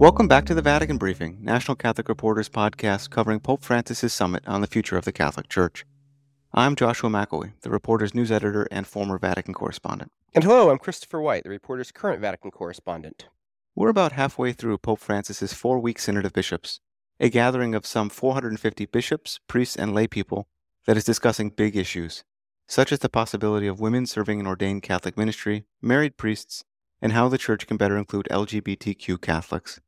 Welcome back to the Vatican Briefing, National Catholic Reporters podcast covering Pope Francis's summit on the future of the Catholic Church. I'm Joshua McElwee, the Reporter's news editor and former Vatican correspondent. And hello, I'm Christopher White, the Reporter's current Vatican correspondent. We're about halfway through Pope Francis's four week Synod of Bishops, a gathering of some 450 bishops, priests, and laypeople that is discussing big issues, such as the possibility of women serving in ordained Catholic ministry, married priests, and how the Church can better include LGBTQ Catholics.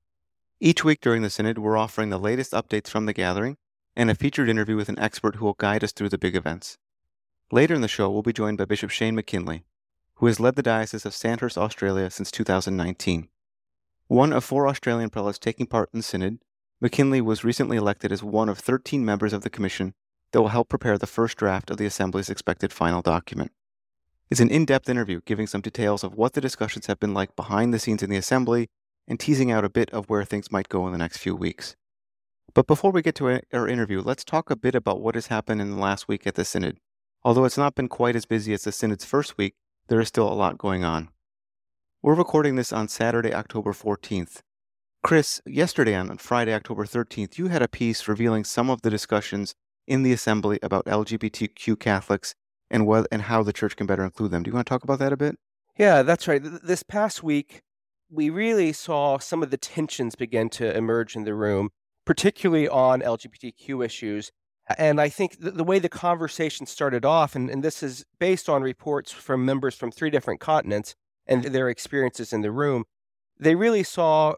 Each week during the Synod, we're offering the latest updates from the gathering and a featured interview with an expert who will guide us through the big events. Later in the show, we'll be joined by Bishop Shane Mackinlay, who has led the Diocese of Sandhurst, Australia since 2019. One of four Australian prelates taking part in the Synod, Mackinlay was recently elected as one of 13 members of the Commission that will help prepare the first draft of the Assembly's expected final document. It's an in depth interview giving some details of what the discussions have been like behind the scenes in the Assembly and teasing out a bit of where things might go in the next few weeks. But before we get to our interview, let's talk a bit about what has happened in the last week at the Synod. Although it's not been quite as busy as the Synod's first week, there is still a lot going on. We're recording this on Saturday, October 14th. Chris, yesterday on Friday, October 13th, you had a piece revealing some of the discussions in the Assembly about LGBTQ Catholics and, what, and how the church can better include them. Do you want to talk about that a bit? Yeah, that's right. This past week, we really saw some of the tensions begin to emerge in the room, particularly on LGBTQ issues. And I think the, the way the conversation started off, and, and this is based on reports from members from three different continents and their experiences in the room, they really saw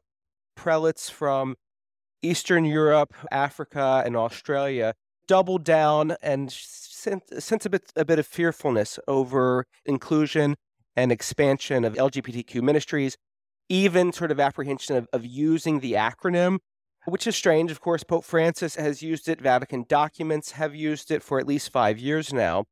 prelates from Eastern Europe, Africa, and Australia double down and sense, a, bit, a bit of fearfulness over inclusion and expansion of LGBTQ ministries even sort of apprehension of, of using the acronym, which is strange. Of course, Pope Francis has used it, Vatican documents have used it for at least five years now.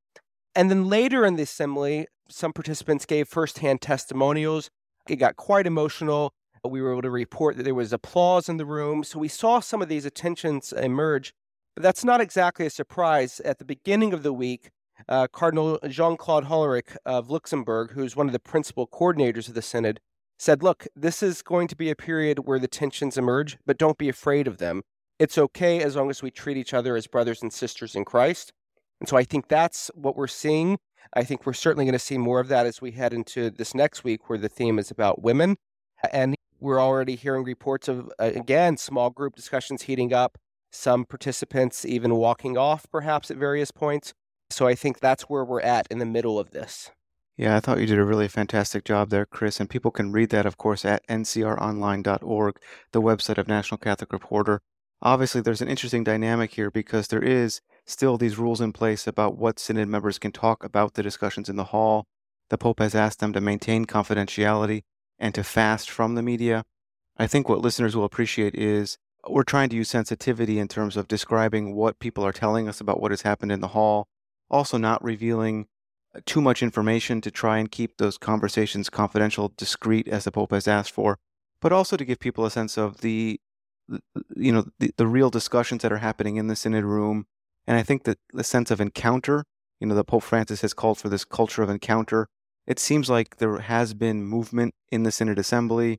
And then later in the assembly, some participants gave firsthand testimonials. It got quite emotional. We were able to report that there was applause in the room. So we saw some of these attentions emerge. But that's not exactly a surprise. At the beginning of the week, uh, Cardinal Jean Claude Hollerich of Luxembourg, who's one of the principal coordinators of the Synod, said, look, this is going to be a period where the tensions emerge, but don't be afraid of them. It's okay as long as we treat each other as brothers and sisters in Christ. And so I think that's what we're seeing. I think we're certainly going to see more of that as we head into this next week, where the theme is about women. And we're already hearing reports of, again, small group discussions heating up, some participants even walking off perhaps at various points. So I think that's where we're at in the middle of this. Yeah, I thought you did a really fantastic job there, Chris. And people can read that, of course, at ncronline.org, the website of National Catholic Reporter. Obviously, there's an interesting dynamic here because there is still these rules in place about what Synod members can talk about the discussions in the hall. The Pope has asked them to maintain confidentiality and to fast from the media. I think what listeners will appreciate is we're trying to use sensitivity in terms of describing what people are telling us about what has happened in the hall, also not revealing too much information to try and keep those conversations confidential, discreet, as the Pope has asked for, but also to give people a sense of the, you know, the, the real discussions that are happening in the Synod room. And I think that the sense of encounter, you know, the Pope Francis has called for this culture of encounter. It seems like there has been movement in the Synod Assembly.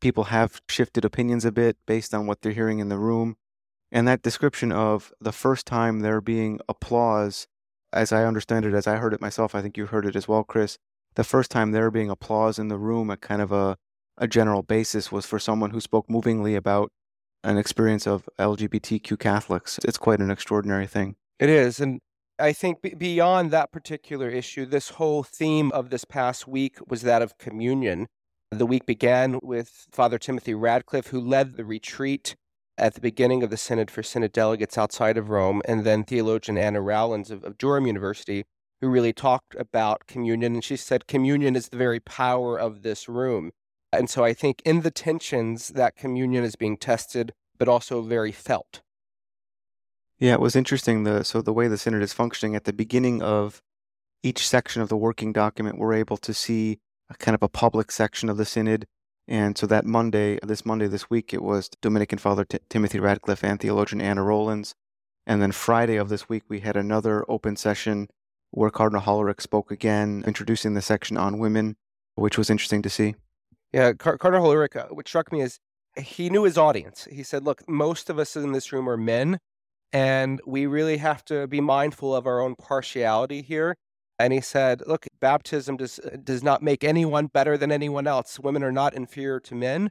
People have shifted opinions a bit based on what they're hearing in the room. And that description of the first time there being applause as I understand it, as I heard it myself, I think you heard it as well, Chris. The first time there being applause in the room at kind of a, a general basis was for someone who spoke movingly about an experience of LGBTQ Catholics. It's quite an extraordinary thing. It is. And I think b- beyond that particular issue, this whole theme of this past week was that of communion. The week began with Father Timothy Radcliffe, who led the retreat at the beginning of the Synod for Synod delegates outside of Rome, and then theologian Anna Rowlands of, of Durham University, who really talked about communion. And she said communion is the very power of this room. And so I think in the tensions, that communion is being tested, but also very felt. Yeah, it was interesting. The so the way the synod is functioning at the beginning of each section of the working document, we're able to see a kind of a public section of the synod and so that Monday, this Monday, this week, it was Dominican Father T- Timothy Radcliffe and theologian Anna Rowlands. And then Friday of this week, we had another open session where Cardinal Hollerich spoke again, introducing the section on women, which was interesting to see. Yeah, Car- Cardinal Hollerich, uh, what struck me is he knew his audience. He said, Look, most of us in this room are men, and we really have to be mindful of our own partiality here. And he said, Look, baptism does, does not make anyone better than anyone else. Women are not inferior to men.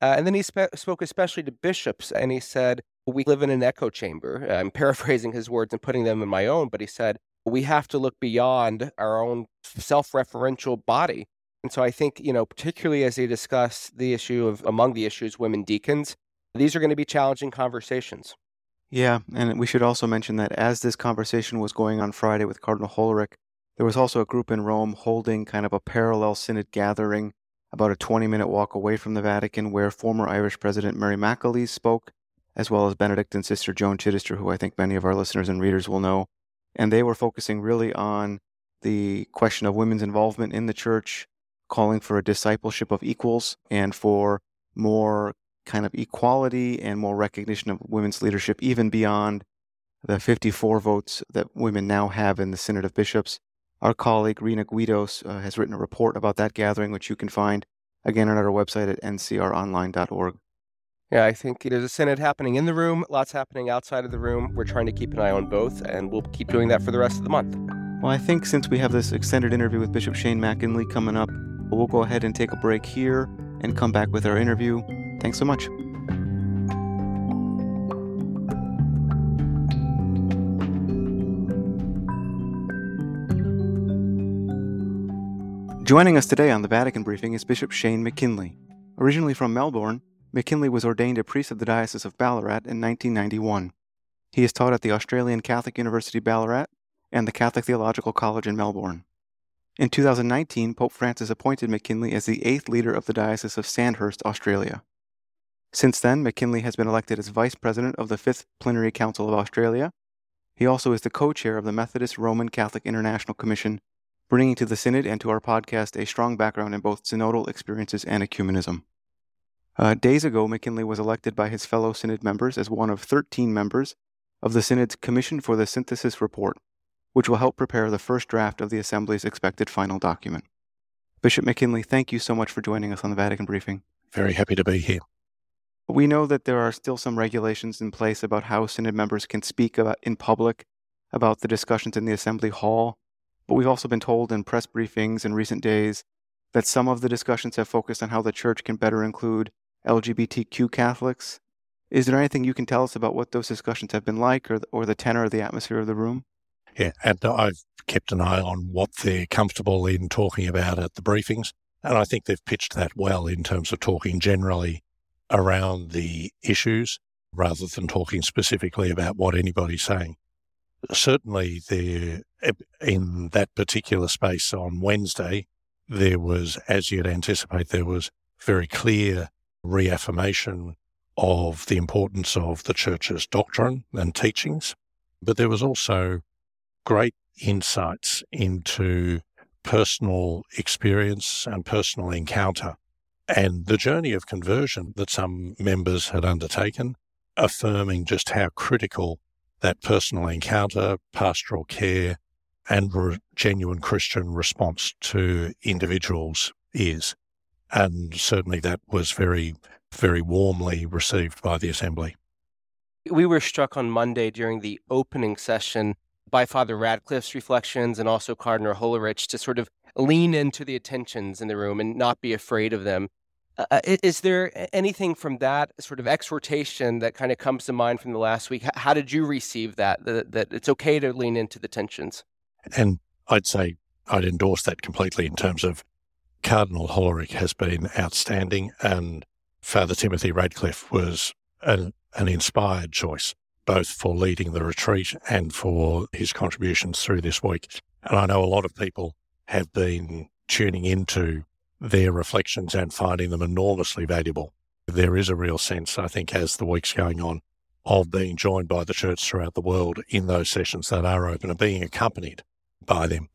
Uh, and then he spe- spoke especially to bishops, and he said, We live in an echo chamber. I'm paraphrasing his words and putting them in my own, but he said, We have to look beyond our own self referential body. And so I think, you know, particularly as he discussed the issue of among the issues, women deacons, these are going to be challenging conversations. Yeah, and we should also mention that as this conversation was going on Friday with Cardinal Hollerich, there was also a group in Rome holding kind of a parallel synod gathering about a 20 minute walk away from the Vatican, where former Irish President Mary McAleese spoke, as well as Benedictine Sister Joan Chittister, who I think many of our listeners and readers will know. And they were focusing really on the question of women's involvement in the church, calling for a discipleship of equals and for more kind of equality and more recognition of women's leadership, even beyond the 54 votes that women now have in the Synod of Bishops. Our colleague Rhina Guidos uh, has written a report about that gathering, which you can find again on our website at ncronline.org. Yeah, I think there's a synod happening in the room, lots happening outside of the room. We're trying to keep an eye on both, and we'll keep doing that for the rest of the month. Well, I think since we have this extended interview with Bishop Shane Mackinlay coming up, we'll go ahead and take a break here and come back with our interview. Thanks so much. Joining us today on the Vatican Briefing is Bishop Shane Mackinlay. Originally from Melbourne, Mackinlay was ordained a priest of the Diocese of Ballarat in 1991. He is taught at the Australian Catholic University Ballarat and the Catholic Theological College in Melbourne. In 2019, Pope Francis appointed Mackinlay as the eighth leader of the Diocese of Sandhurst, Australia. Since then, Mackinlay has been elected as vice president of the Fifth Plenary Council of Australia. He also is the co chair of the Methodist Roman Catholic International Commission bringing to the Synod and to our podcast a strong background in both synodal experiences and ecumenism. Uh, days ago, Mackinlay was elected by his fellow Synod members as one of 13 members of the Synod's Commission for the Synthesis Report, which will help prepare the first draft of the Assembly's expected final document. Bishop Mackinlay, thank you so much for joining us on the Vatican Briefing. Very happy to be here. We know that there are still some regulations in place about how Synod members can speak about, in public about the discussions in the Assembly Hall but we've also been told in press briefings in recent days that some of the discussions have focused on how the church can better include LGBTQ Catholics. Is there anything you can tell us about what those discussions have been like or, or the tenor of the atmosphere of the room? Yeah, and I've kept an eye on what they're comfortable in talking about at the briefings. And I think they've pitched that well in terms of talking generally around the issues rather than talking specifically about what anybody's saying certainly there in that particular space on Wednesday, there was, as you'd anticipate, there was very clear reaffirmation of the importance of the church's doctrine and teachings, but there was also great insights into personal experience and personal encounter and the journey of conversion that some members had undertaken, affirming just how critical that personal encounter, pastoral care, and re- genuine Christian response to individuals is. And certainly that was very, very warmly received by the Assembly. We were struck on Monday during the opening session by Father Radcliffe's reflections and also Cardinal Hollerich to sort of lean into the attentions in the room and not be afraid of them. Uh, uh is there anything from that sort of exhortation that kind of comes to mind from the last week? How did you receive that, that? That it's okay to lean into the tensions? And I'd say I'd endorse that completely in terms of Cardinal Hollerich has been outstanding, and Father Timothy Radcliffe was an, an inspired choice, both for leading the retreat and for his contributions through this week. And I know a lot of people have been tuning into their reflections and finding them enormously valuable. There is a real sense, I think, as the week's going on, of being joined by the church throughout the world in those sessions that are open and being accompanied by them.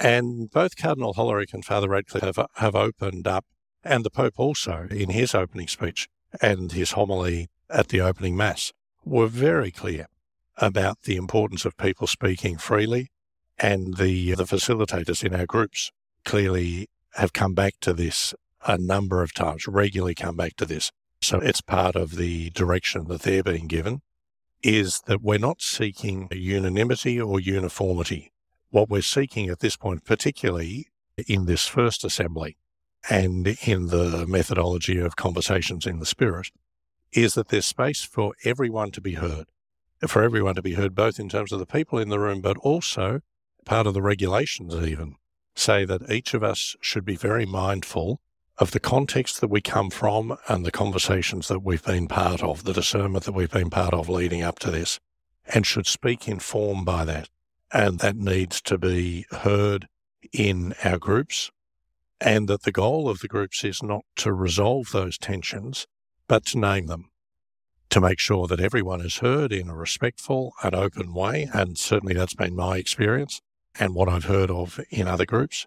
And both Cardinal Hollerich and Father Radcliffe have, have opened up, and the Pope also, in his opening speech and his homily at the opening Mass, were very clear about the importance of people speaking freely. And the, the facilitators in our groups clearly have come back to this a number of times, regularly come back to this, so it's part of the direction that they're being given, is that we're not seeking unanimity or uniformity. What we're seeking at this point, particularly in this first assembly and in the methodology of conversations in the spirit, is that there's space for everyone to be heard, for everyone to be heard, both in terms of the people in the room, but also part of the regulations, even say that each of us should be very mindful of the context that we come from and the conversations that we've been part of, the discernment that we've been part of leading up to this, and should speak informed by that. And that needs to be heard in our groups. And that the goal of the groups is not to resolve those tensions, but to name them, to make sure that everyone is heard in a respectful and open way. And certainly that's been my experience and what I've heard of in other groups.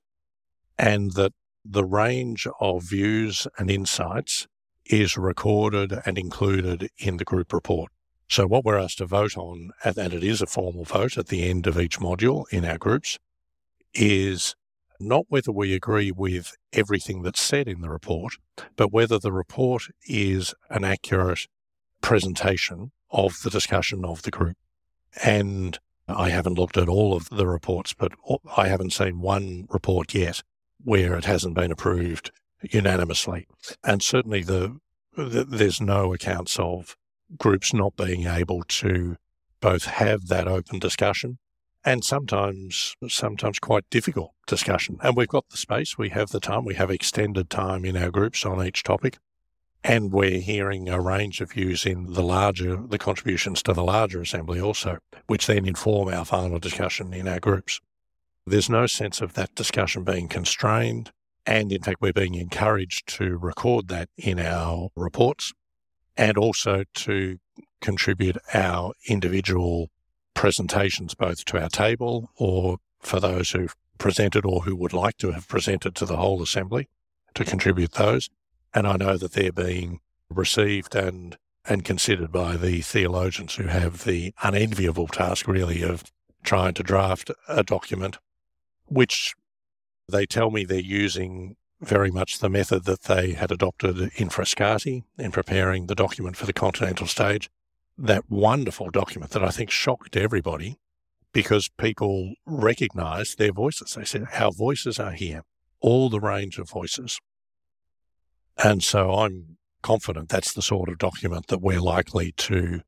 And that the range of views and insights is recorded and included in the group report. So what we're asked to vote on, and it is a formal vote at the end of each module in our groups, is not whether we agree with everything that's said in the report, but whether the report is an accurate presentation of the discussion of the group. And I haven't looked at all of the reports, but I haven't seen one report yet where it hasn't been approved unanimously. And certainly the, the, there's no accounts of groups not being able to both have that open discussion and sometimes sometimes quite difficult discussion. And we've got the space, we have the time, we have extended time in our groups on each topic. And we're hearing a range of views in the larger, the contributions to the larger assembly also, which then inform our final discussion in our groups. There's no sense of that discussion being constrained. And in fact, we're being encouraged to record that in our reports and also to contribute our individual presentations both to our table or for those who've presented or who would like to have presented to the whole assembly to contribute those. And I know that they're being received and and considered by the theologians who have the unenviable task really of trying to draft a document which they tell me they're using very much the method that they had adopted in Frascati in preparing the document for the continental stage. That wonderful document that I think shocked everybody because people recognized their voices. They said, Our voices are here, all the range of voices. And so I'm confident that's the sort of document that we're likely to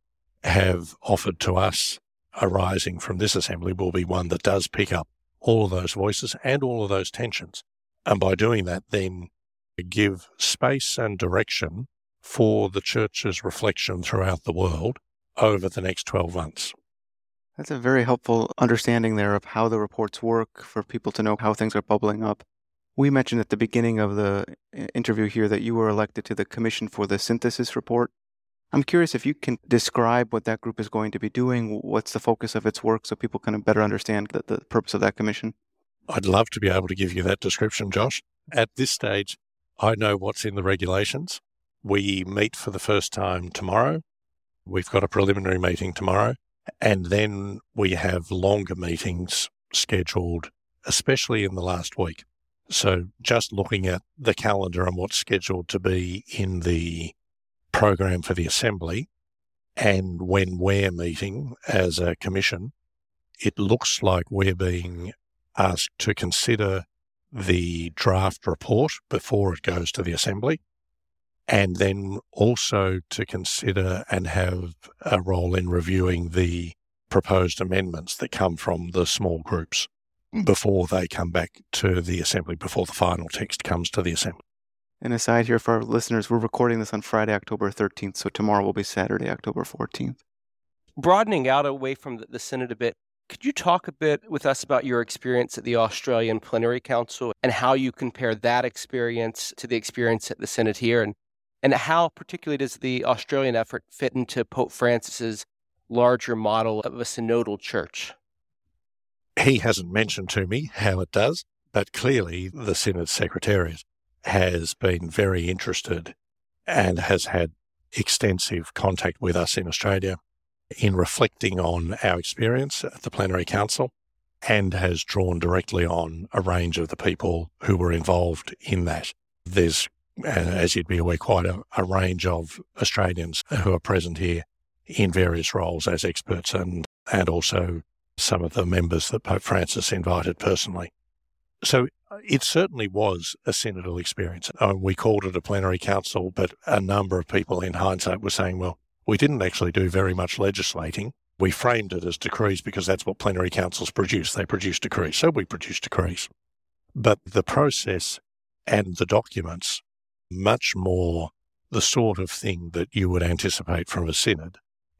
have offered to us arising from this assembly will be one that does pick up all of those voices and all of those tensions. And by doing that, then give space and direction for the church's reflection throughout the world over the next 12 months. That's a very helpful understanding there of how the reports work for people to know how things are bubbling up. We mentioned at the beginning of the uh, interview here that you were elected to the Commission for the Synthesis Report. I'm curious if you can describe what that group is going to be doing, what's the focus of its work, so people can better understand the, the purpose of that commission. I'd love to be able to give you that description, Josh. At this stage, I know what's in the regulations. We meet for the first time tomorrow. We've got a preliminary meeting tomorrow, and then we have longer meetings scheduled, especially in the last week. So, just looking at the calendar and what's scheduled to be in the program for the Assembly. And when we're meeting as a commission, it looks like we're being asked to consider the draft report before it goes to the Assembly, and then also to consider and have a role in reviewing the proposed amendments that come from the small groups before they come back to the Assembly, before the final text comes to the Assembly. And aside here for our listeners, we're recording this on Friday, October 13th, so tomorrow will be Saturday, October 14th. Broadening out away from the, the Synod a bit, could you talk a bit with us about your experience at the Australian Plenary Council and how you compare that experience to the experience at the Synod here, and, and how particularly does the Australian effort fit into Pope Francis's larger model of a synodal church? He hasn't mentioned to me how it does, but clearly the Synod Secretariat has been very interested and has had extensive contact with us in Australia in reflecting on our experience at the Plenary Council and has drawn directly on a range of the people who were involved in that. There's uh, as you'd be aware, quite a, a range of Australians who are present here in various roles as experts and, and also some of the members that Pope Francis invited personally. So it certainly was a synodal experience. We called it a plenary council, but a number of people in hindsight were saying, well, we didn't actually do very much legislating. We framed it as decrees because that's what plenary councils produce. They produce decrees. So we produced decrees. But the process and the documents, much more the sort of thing that you would anticipate from a synod.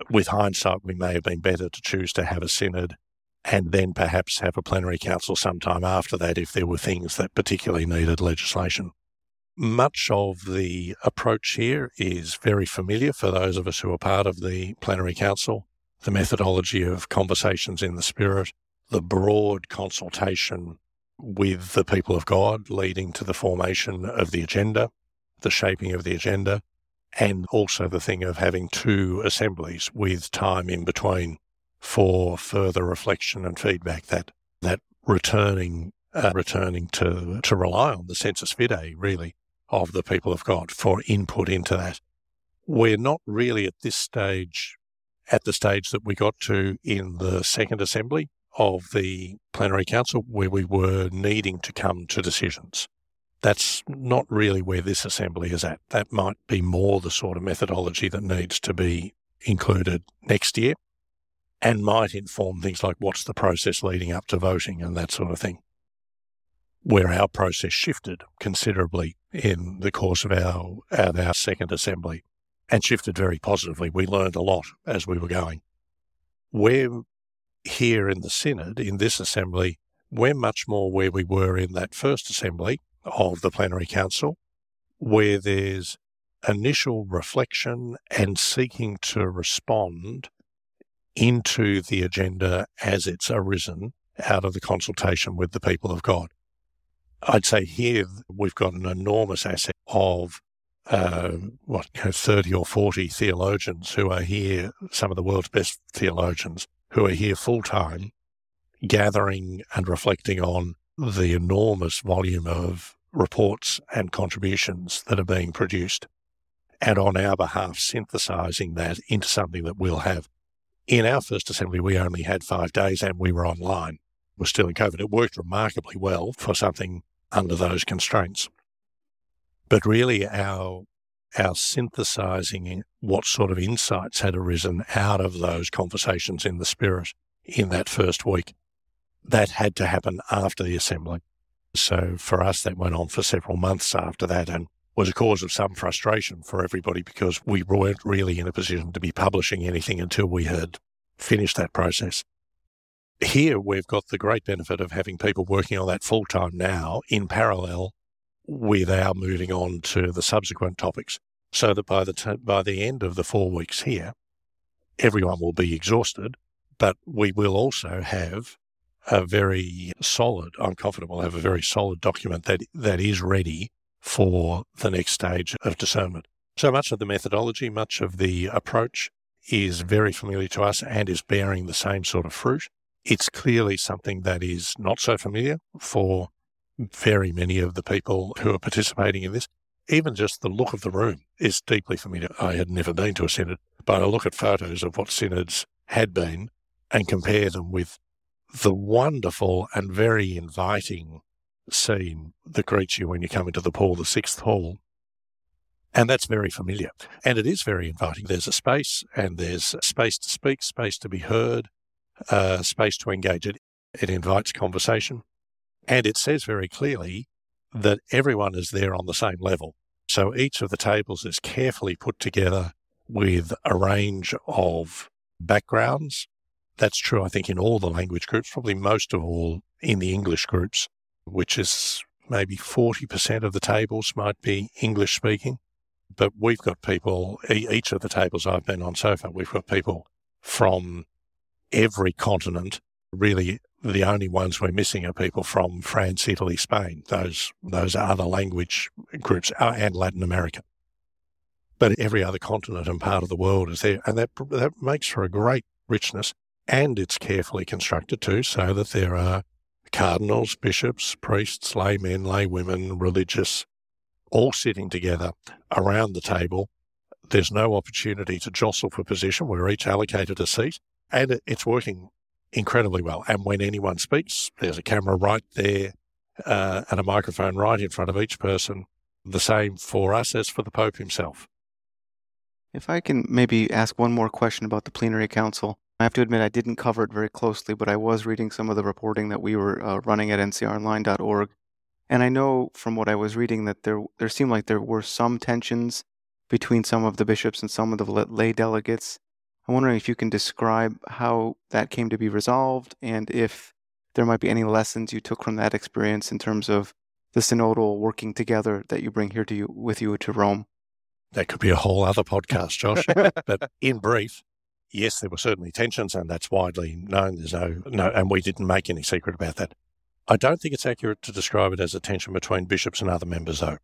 With hindsight, we may have been better to choose to have a synod and then perhaps have a plenary council sometime after that if there were things that particularly needed legislation. Much of the approach here is very familiar for those of us who are part of the plenary council. The methodology of conversations in the spirit, the broad consultation with the people of God leading to the formation of the agenda, the shaping of the agenda, and also the thing of having two assemblies with time in between for further reflection and feedback. That that returning uh, returning to to rely on the sensus fidei really of the people of God for input into that. We're not really at this stage at the stage that we got to in the second assembly of the plenary council where we were needing to come to decisions. That's not really where this assembly is at. That might be more the sort of methodology that needs to be included next year and might inform things like what's the process leading up to voting and that sort of thing. Where our process shifted considerably in the course of our, of our second assembly and shifted very positively. We learned a lot as we were going. We're here in the Synod, in this assembly, we're much more where we were in that first assembly of the Plenary Council, where there's initial reflection and seeking to respond into the agenda as it's arisen out of the consultation with the people of God. I'd say here we've got an enormous asset of uh, what you know, 30 or 40 theologians who are here, some of the world's best theologians who are here full time, gathering and reflecting on the enormous volume of reports and contributions that are being produced, and on our behalf, synthesizing that into something that we'll have in our first assembly, we only had five days and we were online. We're still in COVID. It worked remarkably well for something under those constraints. But really, our our synthesizing what sort of insights had arisen out of those conversations in the spirit in that first week, that had to happen after the assembly. So for us, that went on for several months after that. And was a cause of some frustration for everybody because we weren't really in a position to be publishing anything until we had finished that process. Here, we've got the great benefit of having people working on that full time now in parallel with our moving on to the subsequent topics, so that by the, t- by the end of the four weeks here, everyone will be exhausted, but we will also have a very solid, I'm confident we'll have a very solid document that, that is ready for the next stage of discernment. So much of the methodology, much of the approach is very familiar to us and is bearing the same sort of fruit. It's clearly something that is not so familiar for very many of the people who are participating in this. Even just the look of the room is deeply familiar. I had never been to a synod, but I look at photos of what synods had been and compare them with the wonderful and very inviting scene that greets you when you come into the Paul the Sixth Hall. And that's very familiar. And it is very inviting. There's a space and there's space to speak, space to be heard, uh, space to engage. It, it invites conversation. And it says very clearly that everyone is there on the same level. So each of the tables is carefully put together with a range of backgrounds. That's true, I think, in all the language groups, probably most of all in the English groups which is maybe 40% of the tables might be English speaking. But we've got people, each of the tables I've been on so far, we've got people from every continent. Really, the only ones we're missing are people from France, Italy, Spain, those, those are other language groups, uh, and Latin America. But every other continent and part of the world is there. And that, that makes for a great richness. And it's carefully constructed too, so that there are cardinals, bishops, priests, laymen, laywomen, religious, all sitting together around the table. There's no opportunity to jostle for position. We're each allocated a seat, and it's working incredibly well. And when anyone speaks, there's a camera right there uh, and a microphone right in front of each person. The same for us as for the Pope himself. If I can maybe ask one more question about the plenary council. I have to admit I didn't cover it very closely, but I was reading some of the reporting that we were uh, running at ncronline.org. And I know from what I was reading that there there seemed like there were some tensions between some of the bishops and some of the lay delegates. I'm wondering if you can describe how that came to be resolved and if there might be any lessons you took from that experience in terms of the synodal working together that you bring here to you with you to Rome. That could be a whole other podcast, Josh. but in brief, yes, there were certainly tensions, and that's widely known. There's no, no, and we didn't make any secret about that. I don't think it's accurate to describe it as a tension between bishops and other members, though,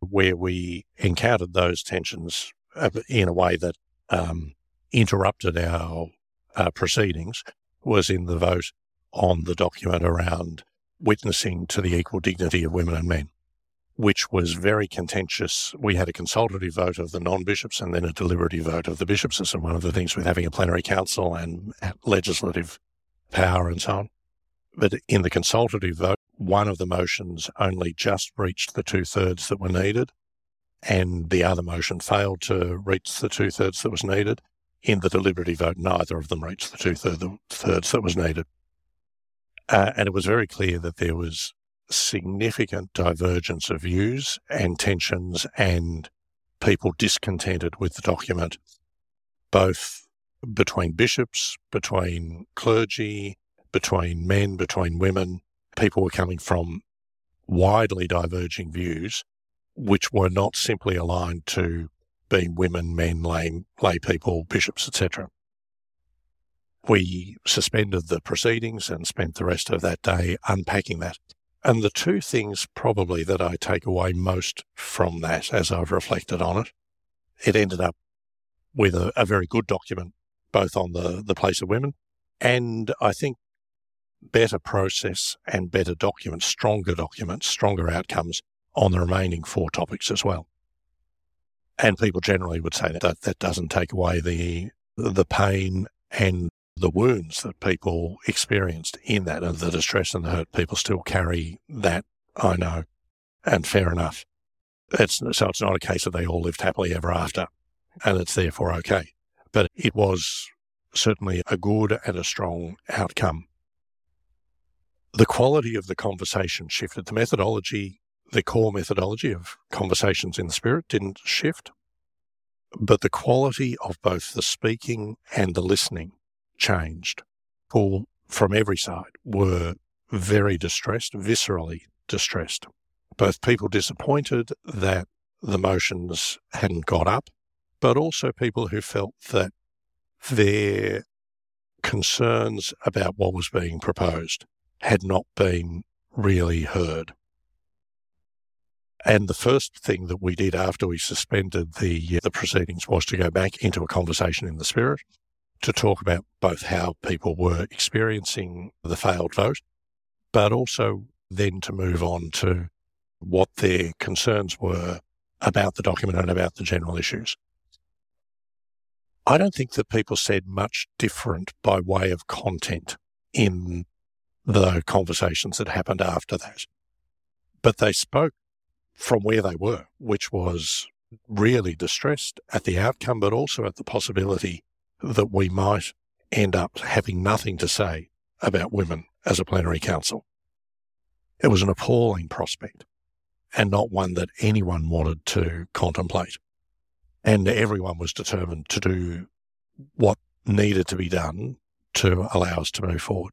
where we encountered those tensions uh, in a way that um, interrupted our uh, proceedings was in the vote on the document around witnessing to the equal dignity of women and men, which was very contentious. We had a consultative vote of the non bishops and then a deliberative vote of the bishops. Is one of the things with having a plenary council and legislative power and so on. But in the consultative vote, one of the motions only just reached the two thirds that were needed, and the other motion failed to reach the two thirds that was needed. In the deliberative vote, neither of them reached the two thirds that was needed. Uh, and it was very clear that there was significant divergence of views and tensions and people discontented with the document, both between bishops, between clergy, between men, between women. People were coming from widely diverging views, which were not simply aligned to being women, men, lay, lay people, bishops, etc. We suspended the proceedings and spent the rest of that day unpacking that. And the two things probably that I take away most from that as I've reflected on it, it ended up with a, a very good document, both on the, the place of women and I think better process and better documents, stronger documents, stronger outcomes on the remaining four topics as well. And people generally would say that that doesn't take away the the pain and the wounds that people experienced in that and the distress and the hurt, people still carry that, I know, and fair enough. It's, so it's not a case that they all lived happily ever after, and it's therefore okay. But it was certainly a good and a strong outcome. The quality of the conversation shifted. The methodology, the core methodology of conversations in the spirit didn't shift, but the quality of both the speaking and the listening changed. People from every side were very distressed, viscerally distressed. Both people disappointed that the motions hadn't got up, but also people who felt that their concerns about what was being proposed had not been really heard. And the first thing that we did after we suspended the uh, the proceedings was to go back into a conversation in the spirit to talk about both how people were experiencing the failed vote, but also then to move on to what their concerns were about the document and about the general issues. I don't think that people said much different by way of content in the conversations that happened after that. But they spoke from where they were, which was really distressed at the outcome, but also at the possibility that we might end up having nothing to say about women as a plenary council. It was an appalling prospect and not one that anyone wanted to contemplate. And everyone was determined to do what needed to be done to allow us to move forward.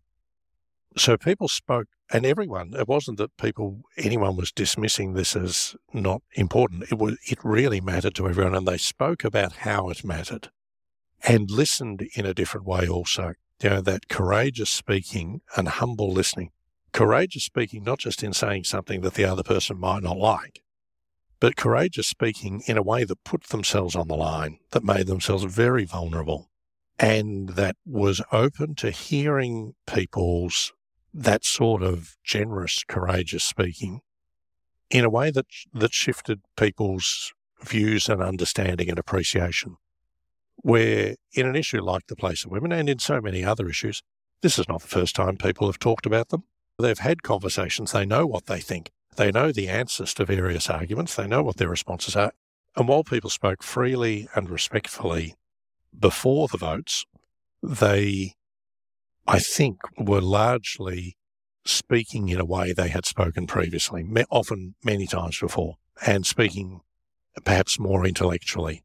So people spoke, and everyone, it wasn't that people, anyone was dismissing this as not important. It was, it really mattered to everyone, and they spoke about how it mattered and listened in a different way also. You know, that courageous speaking and humble listening. Courageous speaking, not just in saying something that the other person might not like, but courageous speaking in a way that put themselves on the line, that made themselves very vulnerable, and that was open to hearing people's that sort of generous, courageous speaking in a way that, that shifted people's views and understanding and appreciation. Where in an issue like the place of women and in so many other issues, this is not the first time people have talked about them. They've had conversations, they know what they think, they know the answers to various arguments, they know what their responses are. And while people spoke freely and respectfully before the votes, they, I think, were largely speaking in a way they had spoken previously, often many times before, and speaking perhaps more intellectually.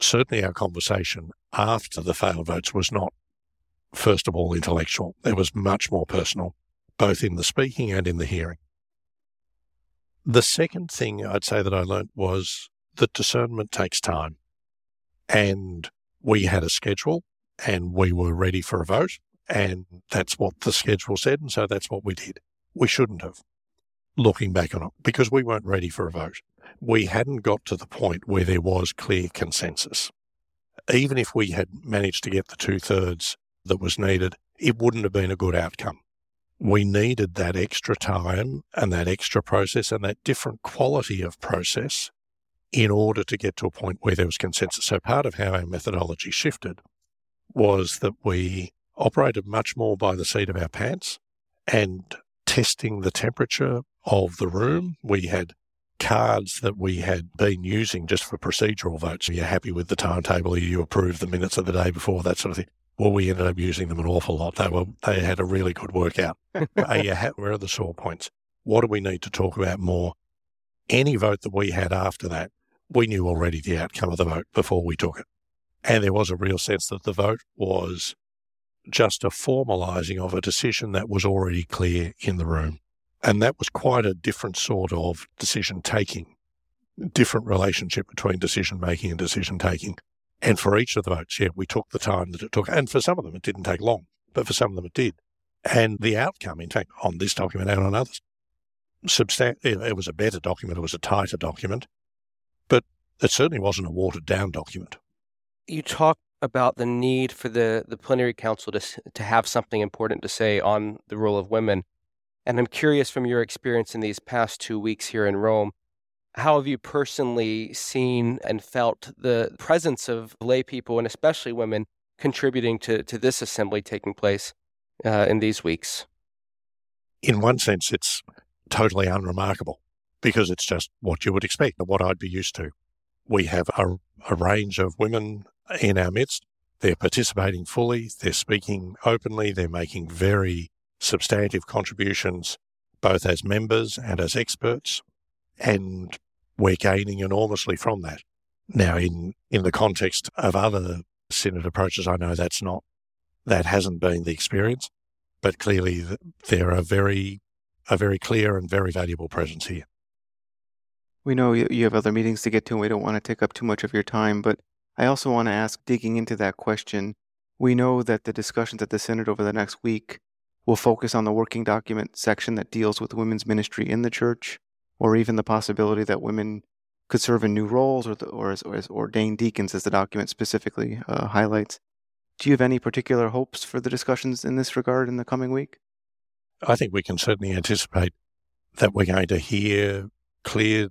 Certainly, our conversation after the failed votes was not, first of all, intellectual. It was much more personal, both in the speaking and in the hearing. The second thing I'd say that I learnt was that discernment takes time. And we had a schedule and we were ready for a vote. And that's what the schedule said. And so that's what we did. We shouldn't have, looking back on it, because we weren't ready for a vote. We hadn't got to the point where there was clear consensus. Even if we had managed to get the two thirds that was needed, it wouldn't have been a good outcome. We needed that extra time and that extra process and that different quality of process in order to get to a point where there was consensus. So part of how our methodology shifted was that we operated much more by the seat of our pants and testing the temperature of the room. We had cards that we had been using just for procedural votes. Are you happy with the timetable? You approve the minutes of the day before, that sort of thing. Well, we ended up using them an awful lot. They were they had a really good workout. are you ha- where are the sore points? What do we need to talk about more? Any vote that we had after that, we knew already the outcome of the vote before we took it. And there was a real sense that the vote was just a formalising of a decision that was already clear in the room. And that was quite a different sort of decision taking, different relationship between decision making and decision taking. And for each of the votes, yeah, we took the time that it took. And for some of them, it didn't take long, but for some of them, it did. And the outcome, in fact, on this document and on others, substan- it was a better document, it was a tighter document, but it certainly wasn't a watered down document. You talk about the need for the, the plenary council to, to have something important to say on the role of women. And I'm curious from your experience in these past two weeks here in Rome, how have you personally seen and felt the presence of lay people and especially women contributing to, to this assembly taking place uh, in these weeks? In one sense, it's totally unremarkable because it's just what you would expect, and what I'd be used to. We have a, a range of women in our midst. They're participating fully, they're speaking openly, they're making very substantive contributions, both as members and as experts. And we're gaining enormously from that. Now, in, in the context of other Synod approaches, I know that's not, that hasn't been the experience, but clearly there are very, a very clear and very valuable presence here. We know you have other meetings to get to, and we don't want to take up too much of your time, but I also want to ask, digging into that question, we know that the discussions at the Synod over the next week will focus on the working document section that deals with women's ministry in the church, or even the possibility that women could serve in new roles or, the, or, as, or as ordained deacons, as the document specifically uh, highlights. Do you have any particular hopes for the discussions in this regard in the coming week? I think we can certainly anticipate that we're going to hear clear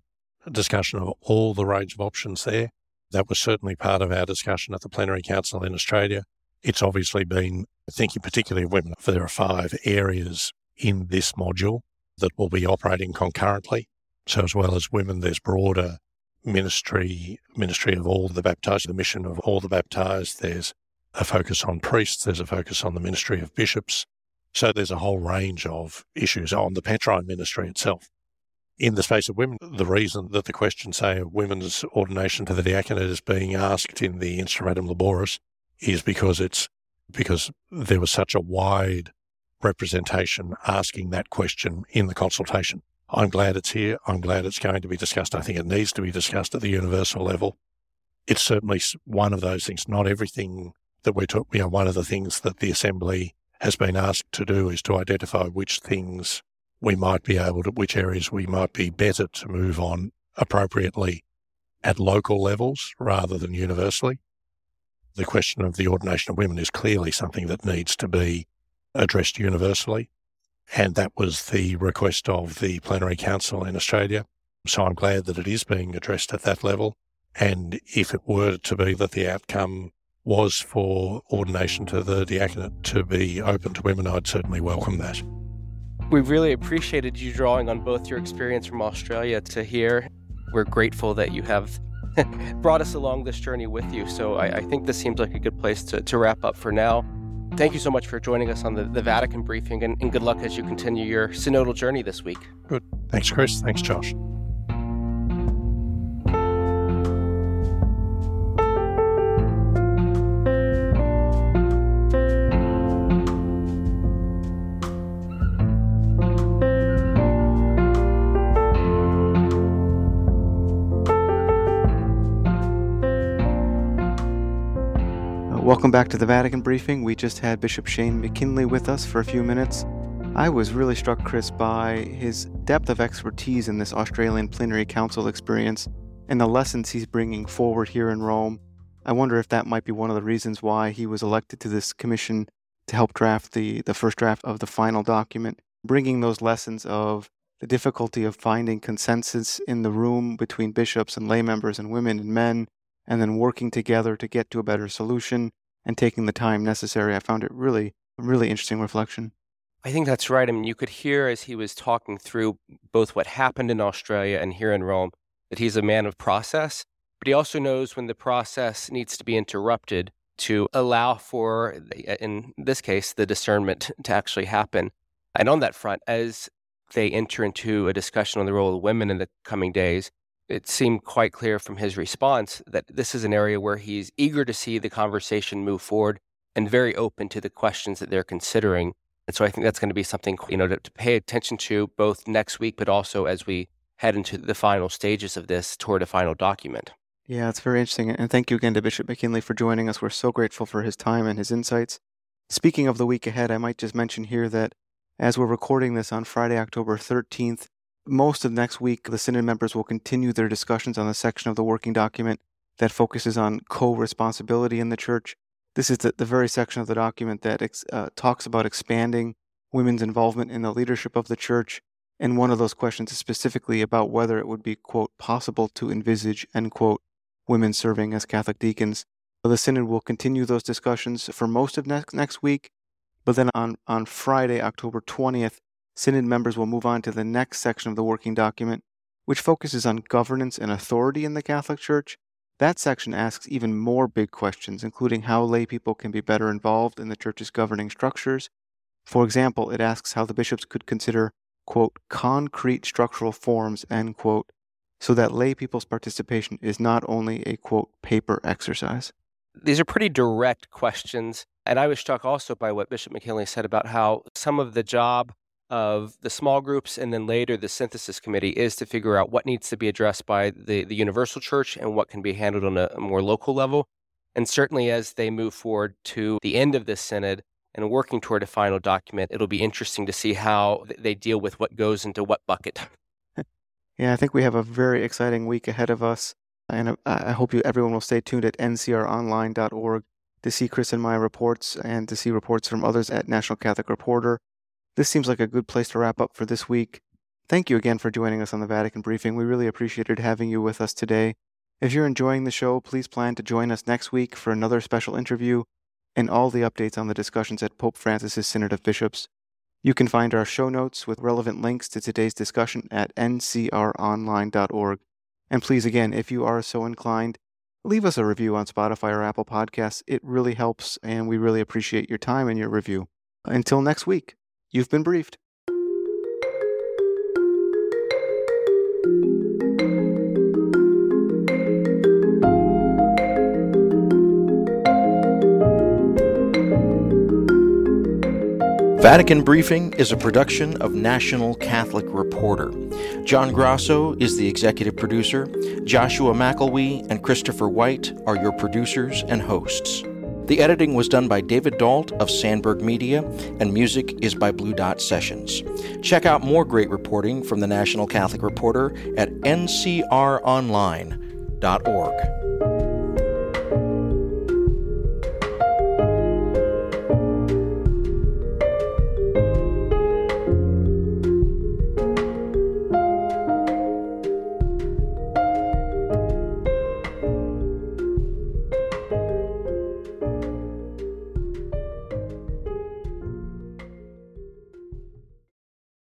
discussion of all the range of options there. That was certainly part of our discussion at the Plenary Council in Australia. It's obviously been thinking particularly of women, for there are five areas in this module that will be operating concurrently. So as well as women, there's broader ministry, ministry of all the baptized, the mission of all the baptized. There's a focus on priests. There's a focus on the ministry of bishops. So there's a whole range of issues on the Petrine ministry itself in the space of women. The reason that the question, say, of women's ordination to the diaconate is being asked in the Instrumentum Laboris is because it's because there was such a wide representation asking that question in the consultation. I'm glad it's here. I'm glad it's going to be discussed. I think it needs to be discussed at the universal level. It's certainly one of those things. Not everything that we're talking, you know, one of the things that the Assembly has been asked to do is to identify which things we might be able to, which areas we might be better to move on appropriately at local levels rather than universally. The question of the ordination of women is clearly something that needs to be addressed universally. And that was the request of the Plenary Council in Australia. So I'm glad that it is being addressed at that level. And if it were to be that the outcome was for ordination to the diaconate to be open to women, I'd certainly welcome that. We really appreciated you drawing on both your experience from Australia to here. We're grateful that you have brought us along this journey with you. So I, I, think this seems like a good place to, to wrap up for now. Thank you so much for joining us on the, the Vatican briefing and, and good luck as you continue your synodal journey this week. Good. Thanks, Chris. Thanks, Josh. Welcome back to the Vatican Briefing. We just had Bishop Shane Mackinlay with us for a few minutes. I was really struck, Chris, by his depth of expertise in this Australian Plenary Council experience and the lessons he's bringing forward here in Rome. I wonder if that might be one of the reasons why he was elected to this commission to help draft the, the first draft of the final document, bringing those lessons of the difficulty of finding consensus in the room between bishops and lay members and women and men, and then working together to get to a better solution and taking the time necessary. I found it really, really interesting reflection. I think that's right. I mean, you could hear as he was talking through both what happened in Australia and here in Rome that he's a man of process, but he also knows when the process needs to be interrupted to allow for, in this case, the discernment to actually happen. And on that front, as they enter into a discussion on the role of women in the coming days, it seemed quite clear from his response that this is an area where he's eager to see the conversation move forward and very open to the questions that they're considering. And so I think that's going to be something you know to, to pay attention to both next week, but also as we head into the final stages of this toward a final document. Yeah, it's very interesting. And thank you again to Bishop Mackinlay for joining us. We're so grateful for his time and his insights. Speaking of the week ahead, I might just mention here that as we're recording this on Friday, October 13th, most of next week, the Synod members will continue their discussions on the section of the working document that focuses on co responsibility in the church. This is the, the very section of the document that ex, uh, talks about expanding women's involvement in the leadership of the church. And one of those questions is specifically about whether it would be, quote, possible to envisage, end quote, women serving as Catholic deacons. The Synod will continue those discussions for most of next, next week. But then on, on Friday, October 20th, Synod members will move on to the next section of the working document, which focuses on governance and authority in the Catholic Church. That section asks even more big questions, including how lay people can be better involved in the Church's governing structures. For example, it asks how the bishops could consider, quote, concrete structural forms, end quote, so that lay people's participation is not only a, quote, paper exercise. These are pretty direct questions. And I was struck also by what Bishop Mackinlay said about how some of the job of the small groups and then later the synthesis committee is to figure out what needs to be addressed by the, the universal church and what can be handled on a, a more local level. And certainly as they move forward to the end of this synod and working toward a final document, it'll be interesting to see how they deal with what goes into what bucket. yeah, I think we have a very exciting week ahead of us. And I hope you, everyone will stay tuned at ncronline.org to see Chris and my reports and to see reports from others at National Catholic Reporter. This seems like a good place to wrap up for this week. Thank you again for joining us on the Vatican Briefing. We really appreciated having you with us today. If you're enjoying the show, please plan to join us next week for another special interview and all the updates on the discussions at Pope Francis's Synod of Bishops. You can find our show notes with relevant links to today's discussion at ncronline.org. And please, again, if you are so inclined, leave us a review on Spotify or Apple Podcasts. It really helps, and we really appreciate your time and your review. Until next week. You've been briefed. Vatican Briefing is a production of National Catholic Reporter. John Grasso is the executive producer. Joshua McElwee and Christopher White are your producers and hosts. The editing was done by David Dalt of Sandberg Media, and music is by Blue Dot Sessions. Check out more great reporting from the National Catholic Reporter at ncronline.org.